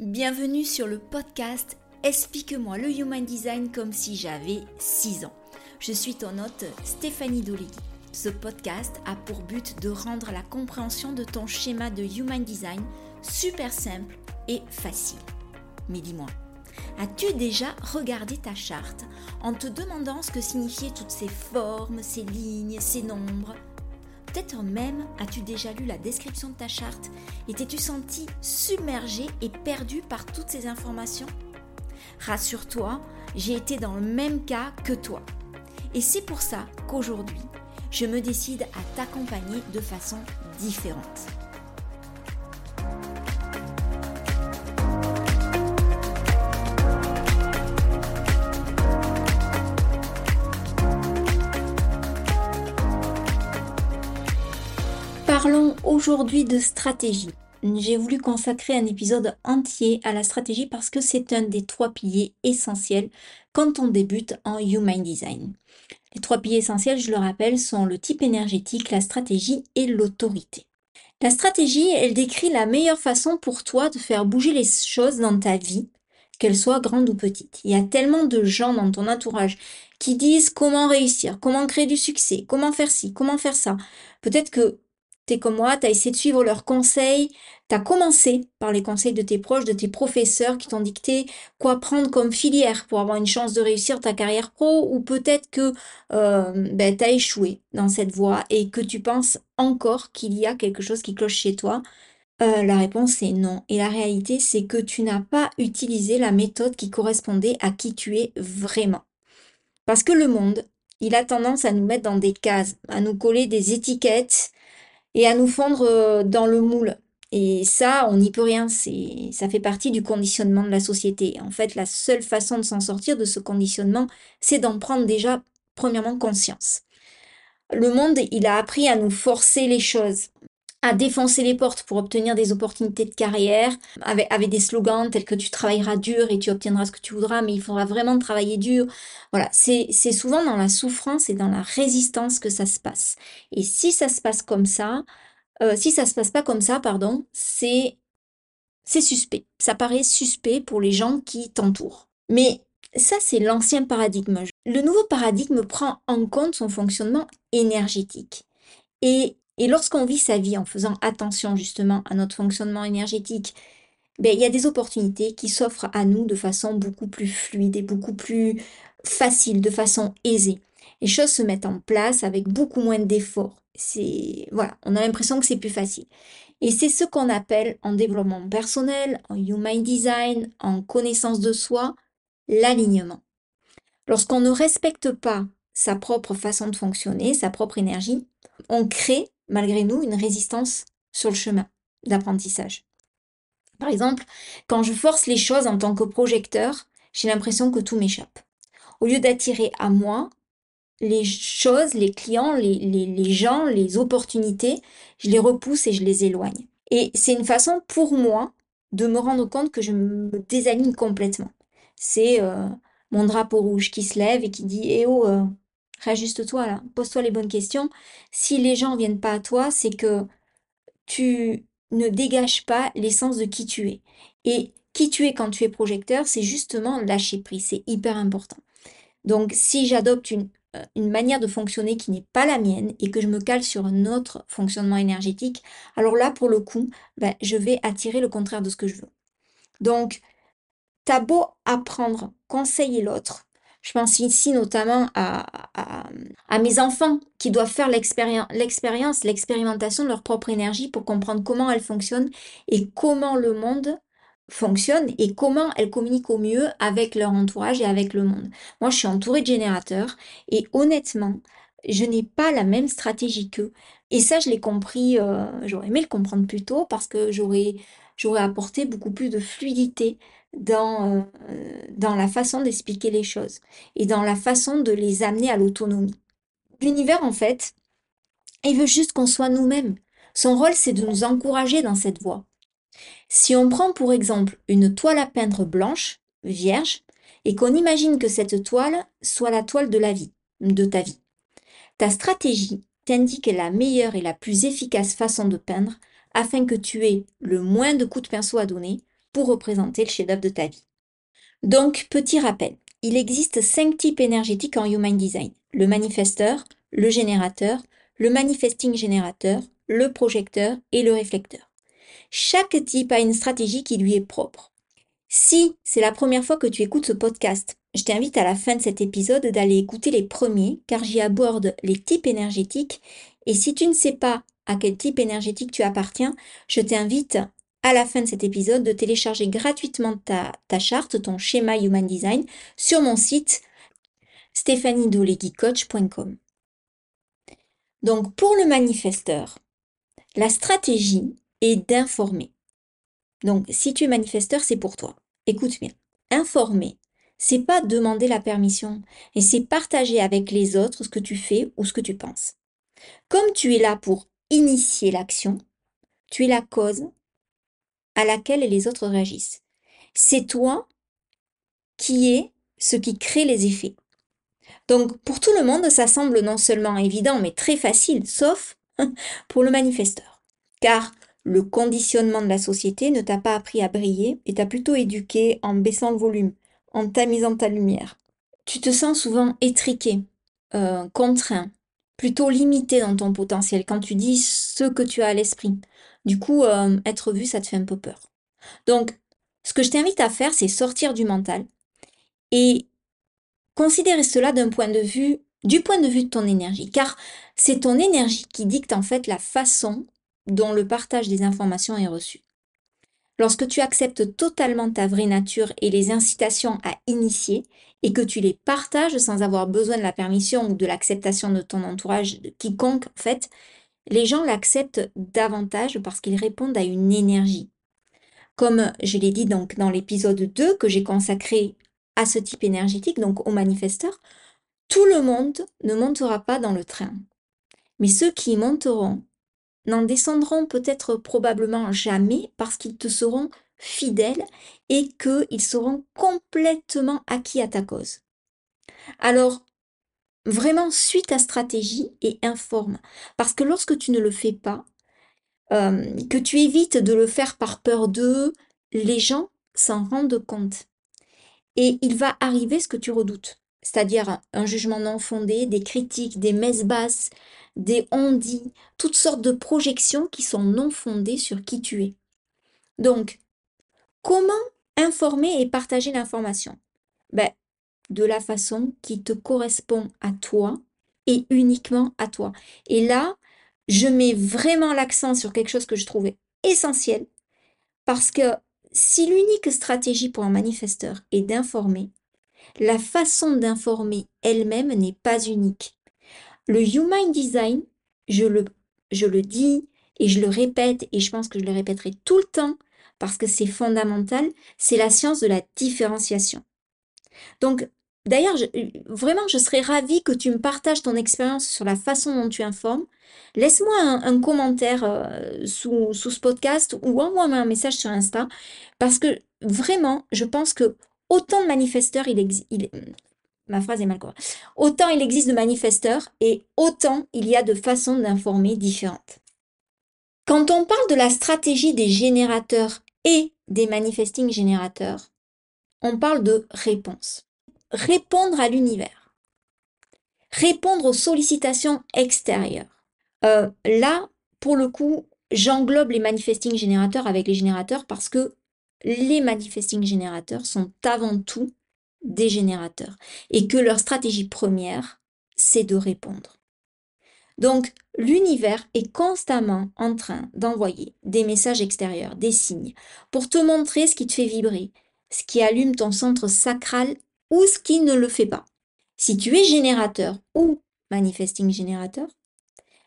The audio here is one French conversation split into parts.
Bienvenue sur le podcast Explique-moi le Human Design comme si j'avais 6 ans. Je suis ton hôte Stéphanie Dolegui. Ce podcast a pour but de rendre la compréhension de ton schéma de Human Design super simple et facile. Mais dis-moi, as-tu déjà regardé ta charte en te demandant ce que signifiaient toutes ces formes, ces lignes, ces nombres? Peut-être même as-tu déjà lu la description de ta charte et t'es-tu senti submergé et perdu par toutes ces informations? Rassure-toi, j'ai été dans le même cas que toi. Et c'est pour ça qu'aujourd'hui, je me décide à t'accompagner de façon différente. Aujourd'hui de stratégie. J'ai voulu consacrer un épisode entier à la stratégie parce que c'est un des trois piliers essentiels quand on débute en Human Design. Les trois piliers essentiels, je le rappelle, sont le type énergétique, la stratégie et l'autorité. La stratégie, elle décrit la meilleure façon pour toi de faire bouger les choses dans ta vie, qu'elles soient grandes ou petites. Il y a tellement de gens dans ton entourage qui disent comment réussir, comment créer du succès, comment faire ci, comment faire ça. Peut-être que comme moi, tu as essayé de suivre leurs conseils, tu as commencé par les conseils de tes proches, de tes professeurs qui t'ont dicté quoi prendre comme filière pour avoir une chance de réussir ta carrière pro, ou peut-être que euh, ben, tu as échoué dans cette voie et que tu penses encore qu'il y a quelque chose qui cloche chez toi? Euh, la réponse est non. Et la réalité, c'est que tu n'as pas utilisé la méthode qui correspondait à qui tu es vraiment. Parce que le monde, il a tendance à nous mettre dans des cases, à nous coller des étiquettes, et à nous fondre euh, dans le moule. Et ça, on n'y peut rien, ça fait partie du conditionnement de la société. En fait, la seule façon de s'en sortir de ce conditionnement, c'est d'en prendre déjà, premièrement, conscience. Le monde, il a appris à nous forcer les choses à défoncer les portes pour obtenir des opportunités de carrière, avec, avec, des slogans tels que tu travailleras dur et tu obtiendras ce que tu voudras, mais il faudra vraiment travailler dur. Voilà, c'est souvent dans la souffrance et dans la résistance que ça se passe. Et si ça se passe comme ça, euh, si ça se passe pas comme ça, pardon, c'est c'est suspect. Ça paraît suspect pour les gens qui t'entourent. Mais ça, c'est l'ancien paradigme. Le nouveau paradigme prend en compte son fonctionnement énergétique. Et et lorsqu'on vit sa vie en faisant attention justement à notre fonctionnement énergétique, ben, il y a des opportunités qui s'offrent à nous de façon beaucoup plus fluide et beaucoup plus facile, de façon aisée. Les choses se mettent en place avec beaucoup moins d'efforts. C'est voilà, on a l'impression que c'est plus facile. Et c'est ce qu'on appelle en développement personnel, en human design, en connaissance de soi, l'alignement. Lorsqu'on ne respecte pas sa propre façon de fonctionner, sa propre énergie, on crée malgré nous, une résistance sur le chemin d'apprentissage. Par exemple, quand je force les choses en tant que projecteur, j'ai l'impression que tout m'échappe. Au lieu d'attirer à moi les choses, les clients, les, les, gens, les opportunités, je les repousse et je les éloigne. Et c'est une façon pour moi de me rendre compte que je me désaligne complètement. C'est euh, mon drapeau rouge qui se lève et qui dit Eh oh, euh, réajuste-toi là, pose-toi les bonnes questions. Si les gens viennent pas à toi, c'est que tu ne dégages pas l'essence de qui tu es. Et qui tu es quand tu es projecteur, c'est justement lâcher prise, c'est hyper important. Donc si j'adopte une, euh, manière de fonctionner qui n'est pas la mienne et que je me cale sur un autre fonctionnement énergétique, alors là, pour le coup, ben, je vais attirer le contraire de ce que je veux. Donc, t'as beau apprendre, conseiller l'autre, je pense ici notamment à, mes enfants qui doivent faire l'expérience, l'expérimentation de leur propre énergie pour comprendre comment elle fonctionne et comment le monde fonctionne et comment elles communiquent au mieux avec leur entourage et avec le monde. Moi, je suis entourée de générateurs et honnêtement, je n'ai pas la même stratégie qu'eux. Et ça, je l'ai compris, euh, j'aurais aimé le comprendre plus tôt parce que j'aurais, j'aurais apporté beaucoup plus de fluidité dans, euh, dans la façon d'expliquer les choses et dans la façon de les amener à l'autonomie. L'univers, en fait, il veut juste qu'on soit nous-mêmes. Son rôle, c'est de nous encourager dans cette voie. Si on prend pour exemple une toile à peindre blanche, vierge, et qu'on imagine que cette toile soit la toile de la vie, de ta vie, ta stratégie t'indique la meilleure et la plus efficace façon de peindre afin que tu aies le moins de coups de pinceau à donner, pour représenter le chef-d'œuvre de ta vie. Donc, petit rappel, il existe cinq types énergétiques en Human Design. Le manifesteur, le générateur, le manifesting générateur, le projecteur et le réflecteur. Chaque type a une stratégie qui lui est propre. Si c'est la première fois que tu écoutes ce podcast, je t'invite à la fin de cet épisode d'aller écouter les premiers car j'y aborde les types énergétiques et si tu ne sais pas à quel type énergétique tu appartiens, je t'invite à la fin de cet épisode de télécharger gratuitement ta, charte, ton schéma Human Design sur mon site stéphaniedoleguicoach.com. Donc pour le manifesteur, la stratégie est d'informer. Donc si tu es manifesteur, c'est pour toi. Écoute bien. Informer, c'est pas demander la permission, et c'est partager avec les autres ce que tu fais ou ce que tu penses. Comme tu es là pour initier l'action, tu es la cause à laquelle les autres réagissent. C'est toi qui es ce qui crée les effets. Donc pour tout le monde, ça semble non seulement évident, mais très facile, sauf pour le manifesteur. Car le conditionnement de la société ne t'a pas appris à briller et t'a plutôt éduqué en baissant le volume, en tamisant ta lumière. Tu te sens souvent étriqué, euh, contraint, plutôt limité dans ton potentiel quand tu dis ce que tu as à l'esprit. Du coup, euh, être vu, ça te fait un peu peur. Donc, ce que je t'invite à faire, c'est sortir du mental et considérer cela d'un point de vue, du point de vue de ton énergie, car c'est ton énergie qui dicte en fait la façon dont le partage des informations est reçu. Lorsque tu acceptes totalement ta vraie nature et les incitations à initier, et que tu les partages sans avoir besoin de la permission ou de l'acceptation de ton entourage, quiconque, en fait, les gens l'acceptent davantage parce qu'ils répondent à une énergie. Comme je l'ai dit dans l'épisode 2 que j'ai consacré à ce type énergétique, donc aux manifesteurs, tout le monde ne montera pas dans le train. Mais ceux qui monteront n'en descendront peut-être probablement jamais parce qu'ils te seront fidèles et qu'ils seront complètement acquis à ta cause. Alors, vraiment, suis ta stratégie et informe. Parce que lorsque tu ne le fais pas, euh, que tu évites de le faire par peur d'eux, les gens s'en rendent compte. Et il va arriver ce que tu redoutes, c'est-à-dire un jugement non fondé, des critiques, des messes basses, des on-dit, toutes sortes de projections qui sont non fondées sur qui tu es. Donc, comment informer et partager l'information? Ben, De la façon qui te correspond à toi et uniquement à toi. Et là, je mets vraiment l'accent sur quelque chose que je trouvais essentiel, parce que si l'unique stratégie pour un manifesteur est d'informer, la façon d'informer elle-même n'est pas unique. Le Human Design, je le, dis et je le répète et je pense que je le répéterai tout le temps parce que c'est fondamental, c'est la science de la différenciation. Donc, d'ailleurs, vraiment, je serais ravie que tu me partages ton expérience sur la façon dont tu informes. Laisse-moi un, commentaire euh, sous, sous, ce podcast ou envoie-moi un message sur Insta parce que vraiment, je pense que autant de manifesteurs il, il, ma phrase est mal. Autant il existe de manifesteurs et autant il y a de façons d'informer différentes. Quand on parle de la stratégie des générateurs et des manifesting générateurs, on parle de réponse. Répondre à l'univers. Répondre aux sollicitations extérieures. Euh, là, pour le coup, j'englobe les manifesting générateurs avec les générateurs parce que les manifesting générateurs sont avant tout des générateurs et que leur stratégie première, c'est de répondre. Donc, l'univers est constamment en train d'envoyer des messages extérieurs, des signes, pour te montrer ce qui te fait vibrer, ce qui allume ton centre sacral ou ce qui ne le fait pas. Si tu es générateur ou manifesting générateur,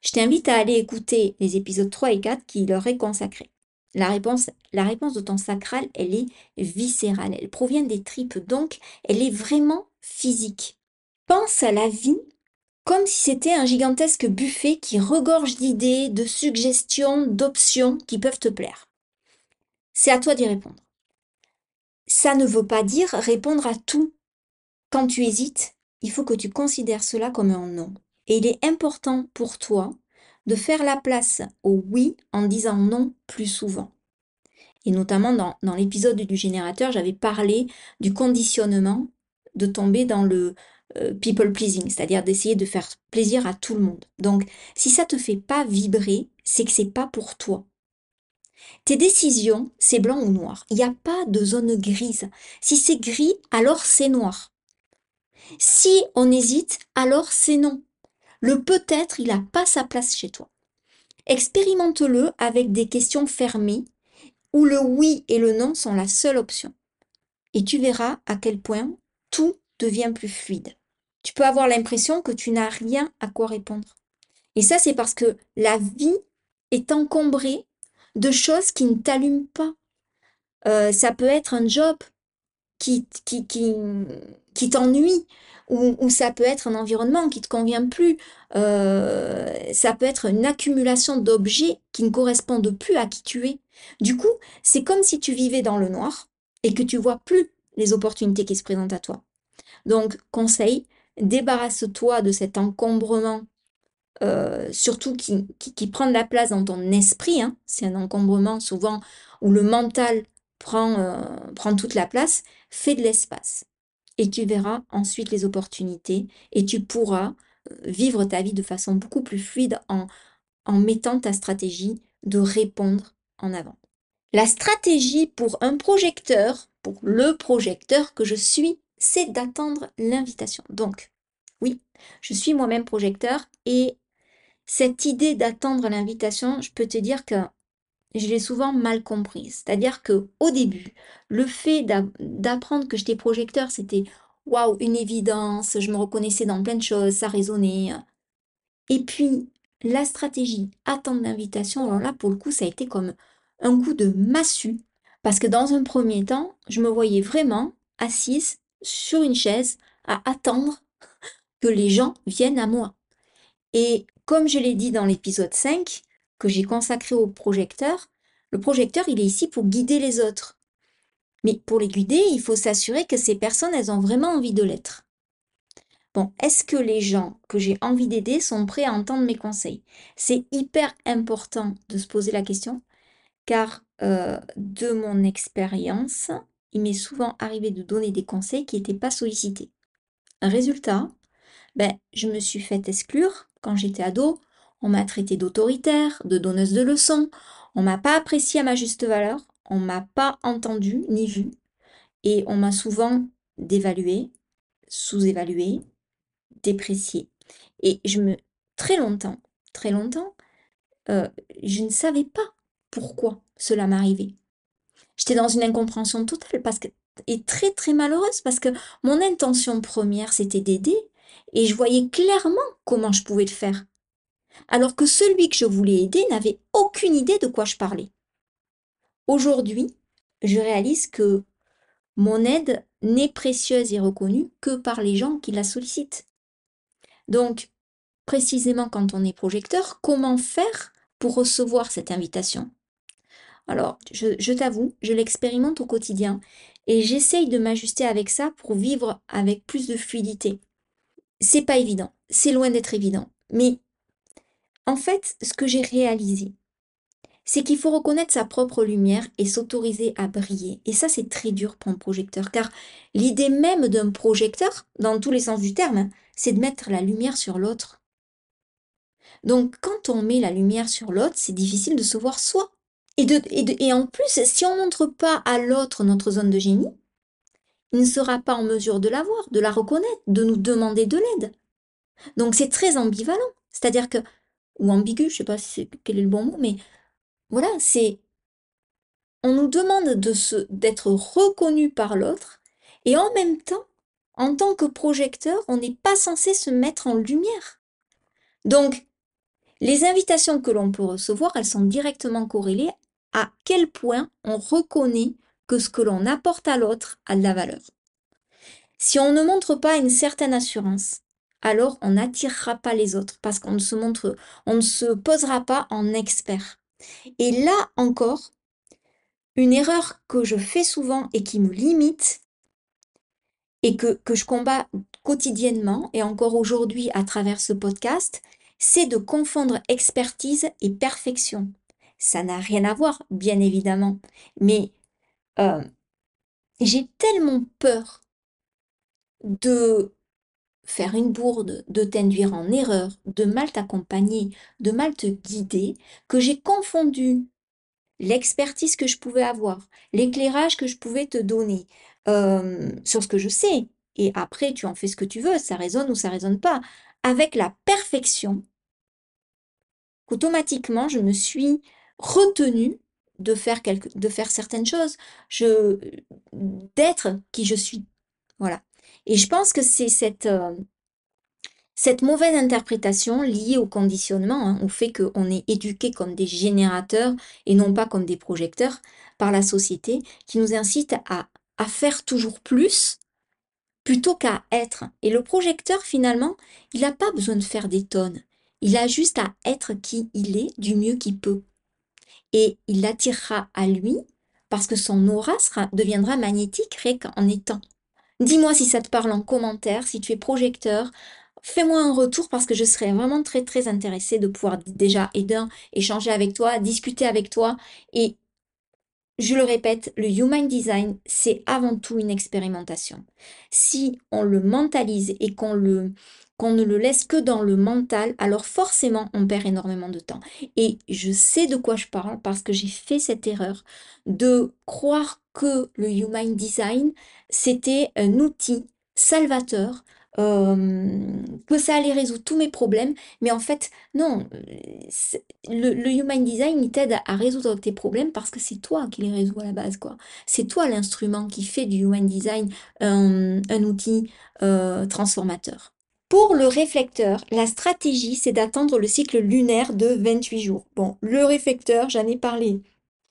je t'invite à aller écouter les épisodes 3 et 4 qui leur est consacré. La réponse, la réponse de ton sacral, elle est viscérale, elle provient des tripes, donc elle est vraiment physique. Pense à la vie comme si c'était un gigantesque buffet qui regorge d'idées, de suggestions, d'options qui peuvent te plaire. C'est à toi d'y répondre. Ça ne veut pas dire répondre à tout. Quand tu hésites, il faut que tu considères cela comme un non. Et il est important pour toi de faire la place au oui en disant non plus souvent. Et notamment dans, l'épisode du générateur, j'avais parlé du conditionnement de tomber dans le euh, people pleasing, c'est-à-dire d'essayer de faire plaisir à tout le monde. Donc, si ça te fait pas vibrer, c'est que c'est pas pour toi. Tes décisions, c'est blanc ou noir. Il n'y a pas de zone grise. Si c'est gris, alors c'est noir. Si on hésite, alors c'est non. Le peut-être, il n'a pas sa place chez toi. Expérimente-le avec des questions fermées où le oui et le non sont la seule option. Et tu verras à quel point tout devient plus fluide. Tu peux avoir l'impression que tu n'as rien à quoi répondre. Et ça, c'est parce que la vie est encombrée de choses qui ne t'allument pas. Euh, ça peut être un job qui, qui, qui, qui t'ennuie, ou, ça peut être un environnement qui ne te convient plus, euh, ça peut être une accumulation d'objets qui ne correspondent plus à qui tu es. Du coup, c'est comme si tu vivais dans le noir et que tu vois plus les opportunités qui se présentent à toi. Donc, conseil, débarrasse-toi de cet encombrement, euh, surtout qui, qui, prend de la place dans ton esprit. Hein. C'est un encombrement souvent où le mental euh, prend toute la place. Fais de l'espace. Et tu verras ensuite les opportunités et tu pourras euh, vivre ta vie de façon beaucoup plus fluide en, en mettant ta stratégie de répondre en avant. La stratégie pour un projecteur, pour le projecteur que je suis, c'est d'attendre l'invitation. Donc, oui, je suis moi-même projecteur et cette idée d'attendre l'invitation, je peux te dire que je l'ai souvent mal comprise. C'est-à-dire que au début, le fait d'apprendre que j'étais projecteur, c'était waouh, une évidence, je me reconnaissais dans plein de choses, ça résonnait. Et puis, la stratégie attendre l'invitation, alors là, pour le coup, ça a été comme un coup de massue. Parce que dans un premier temps, je me voyais vraiment assise sur une chaise à attendre que les gens viennent à moi. Et comme je l'ai dit dans l'épisode 5, que j'ai consacré au projecteur, le projecteur, il est ici pour guider les autres. Mais pour les guider, il faut s'assurer que ces personnes, elles ont vraiment envie de l'être. Bon, est-ce que les gens que j'ai envie d'aider sont prêts à entendre mes conseils? C'est hyper important de se poser la question, car euh, de mon expérience, il m'est souvent arrivé de donner des conseils qui n'étaient pas sollicités. Résultat, ben, je me suis fait exclure quand j'étais ado. On m'a traité d'autoritaire, de donneuse de leçons. On m'a pas apprécié à ma juste valeur. On m'a pas entendu ni vu. Et on m'a souvent dévalué, sous-évalué, déprécié. Et je me, très longtemps, très longtemps, euh, je ne savais pas pourquoi cela m'arrivait. J'étais dans une incompréhension totale parce que, et très très malheureuse parce que mon intention première c'était d'aider et je voyais clairement comment je pouvais le faire. Alors que celui que je voulais aider n'avait aucune idée de quoi je parlais. Aujourd'hui, je réalise que mon aide n'est précieuse et reconnue que par les gens qui la sollicitent. Donc, précisément quand on est projecteur, comment faire pour recevoir cette invitation? Alors, je, t'avoue, je l'expérimente au quotidien et j'essaye de m'ajuster avec ça pour vivre avec plus de fluidité c'est pas évident, c'est loin d'être évident. Mais en fait, ce que j'ai réalisé, c'est qu'il faut reconnaître sa propre lumière et s'autoriser à briller. Et ça, c'est très dur pour un projecteur, car l'idée même d'un projecteur, dans tous les sens du terme, c'est de mettre la lumière sur l'autre. Donc, quand on met la lumière sur l'autre, c'est difficile de se voir soi. Et, en plus, si on ne montre pas à l'autre notre zone de génie, il ne sera pas en mesure de la voir, de la reconnaître, de nous demander de l'aide. Donc c'est très ambivalent, c'est-à-dire que, ou ambigu, je ne sais pas quel est le bon mot, mais voilà, c'est, on nous demande de d'être reconnu par l'autre, et en même temps, en tant que projecteur, on n'est pas censé se mettre en lumière. Donc, les invitations que l'on peut recevoir, elles sont directement corrélées à quel point on reconnaît que ce que l'on apporte à l'autre a de la valeur. Si on ne montre pas une certaine assurance, alors on n'attirera pas les autres parce qu'on ne se montre, on ne se posera pas en expert. Et là encore, une erreur que je fais souvent et qui me limite et que, que je combats quotidiennement et encore aujourd'hui à travers ce podcast, c'est de confondre expertise et perfection. Ça n'a rien à voir, bien évidemment. Mais euh, j'ai tellement peur de faire une bourde, de t'induire en erreur, de mal t'accompagner, de mal te guider, que j'ai confondu l'expertise que je pouvais avoir, l'éclairage que je pouvais te donner euh, sur ce que je sais. Et après, tu en fais ce que tu veux, ça résonne ou ça résonne pas. Avec la perfection, qu'automatiquement, je me suis retenue de faire, certaines choses, d'être qui je suis. Voilà. Et je pense que c'est cette, euh, mauvaise interprétation liée au conditionnement, hein, au fait qu'on est éduqué comme des générateurs et non pas comme des projecteurs par la société, qui nous incite à, à faire toujours plus plutôt qu'à être. Et le projecteur, finalement, il n'a pas besoin de faire des tonnes. Il a juste à être qui il est du mieux qu'il peut. Et il l'attirera à lui parce que son aura sera, deviendra magnétique rien qu'en étant. Dis-moi si ça te parle en commentaire, si tu es projecteur. Fais-moi un retour parce que je serais vraiment très très intéressée de pouvoir déjà aider, échanger avec toi, discuter avec toi. Et je le répète, le Human Design, c'est avant tout une expérimentation. Si on le mentalise et qu'on le qu'on ne le laisse que dans le mental, alors forcément on perd énormément de temps. Et je sais de quoi je parle parce que j'ai fait cette erreur de croire que le Human Design, c'était un outil salvateur, que ça allait résoudre tous mes problèmes, mais en fait, non, le, Human Design, t'aide à, résoudre tes problèmes parce que c'est toi qui les résous à la base, quoi. C'est toi l'instrument qui fait du Human Design un, outil euh, transformateur. Pour le réflecteur, la stratégie, c'est d'attendre le cycle lunaire de 28 jours. Bon, le réflecteur, j'en ai parlé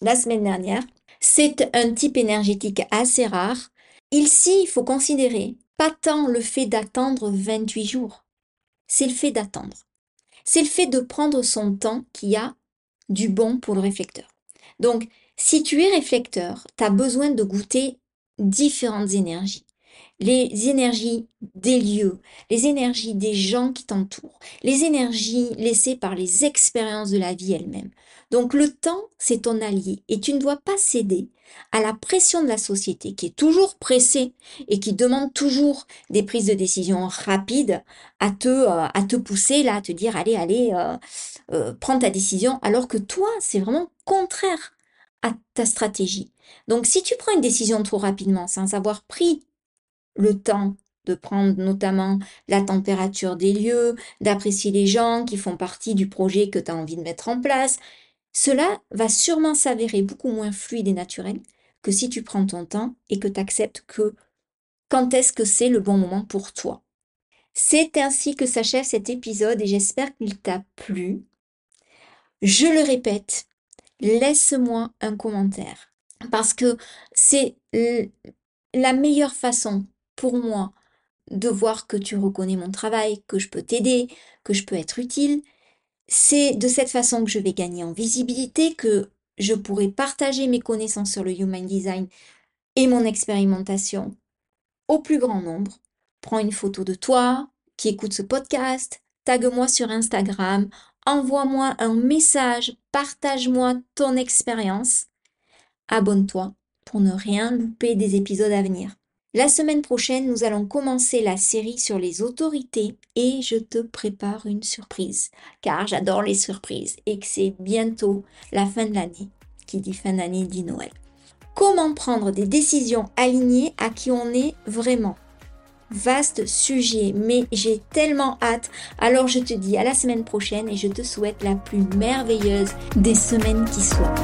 la semaine dernière. C'est un type énergétique assez rare. Ici, il faut considérer pas tant le fait d'attendre 28 jours, c'est le fait d'attendre. C'est le fait de prendre son temps qui a du bon pour le réflecteur. Donc, si tu es réflecteur, tu as besoin de goûter différentes énergies les énergies des lieux, les énergies des gens qui t'entourent, les énergies laissées par les expériences de la vie elle-même. Donc le temps, c'est ton allié et tu ne dois pas céder à la pression de la société qui est toujours pressée et qui demande toujours des prises de décision rapides à te, euh, à te pousser là, à te dire allez, allez, euh, euh, prends ta décision alors que toi, c'est vraiment contraire à ta stratégie. Donc si tu prends une décision trop rapidement sans avoir pris le temps de prendre notamment la température des lieux, d'apprécier les gens qui font partie du projet que tu as envie de mettre en place. Cela va sûrement s'avérer beaucoup moins fluide et naturel que si tu prends ton temps et que tu acceptes que quand est-ce que c'est le bon moment pour toi. C'est ainsi que s'achève cet épisode et j'espère qu'il t'a plu. Je le répète, laisse-moi un commentaire parce que c'est la meilleure façon pour moi de voir que tu reconnais mon travail, que je peux t'aider, que je peux être utile. C'est de cette façon que je vais gagner en visibilité, que je pourrai partager mes connaissances sur le Human Design et mon expérimentation au plus grand nombre. Prends une photo de toi qui écoute ce podcast, tague-moi sur Instagram, envoie-moi un message, partage-moi ton expérience. Abonne-toi pour ne rien louper des épisodes à venir. La semaine prochaine, nous allons commencer la série sur les autorités et je te prépare une surprise, car j'adore les surprises et que c'est bientôt la fin de l'année. Qui dit fin d'année dit Noël. Comment prendre des décisions alignées à qui on est vraiment? Vaste sujet, mais j'ai tellement hâte. Alors je te dis à la semaine prochaine et je te souhaite la plus merveilleuse des semaines qui soient.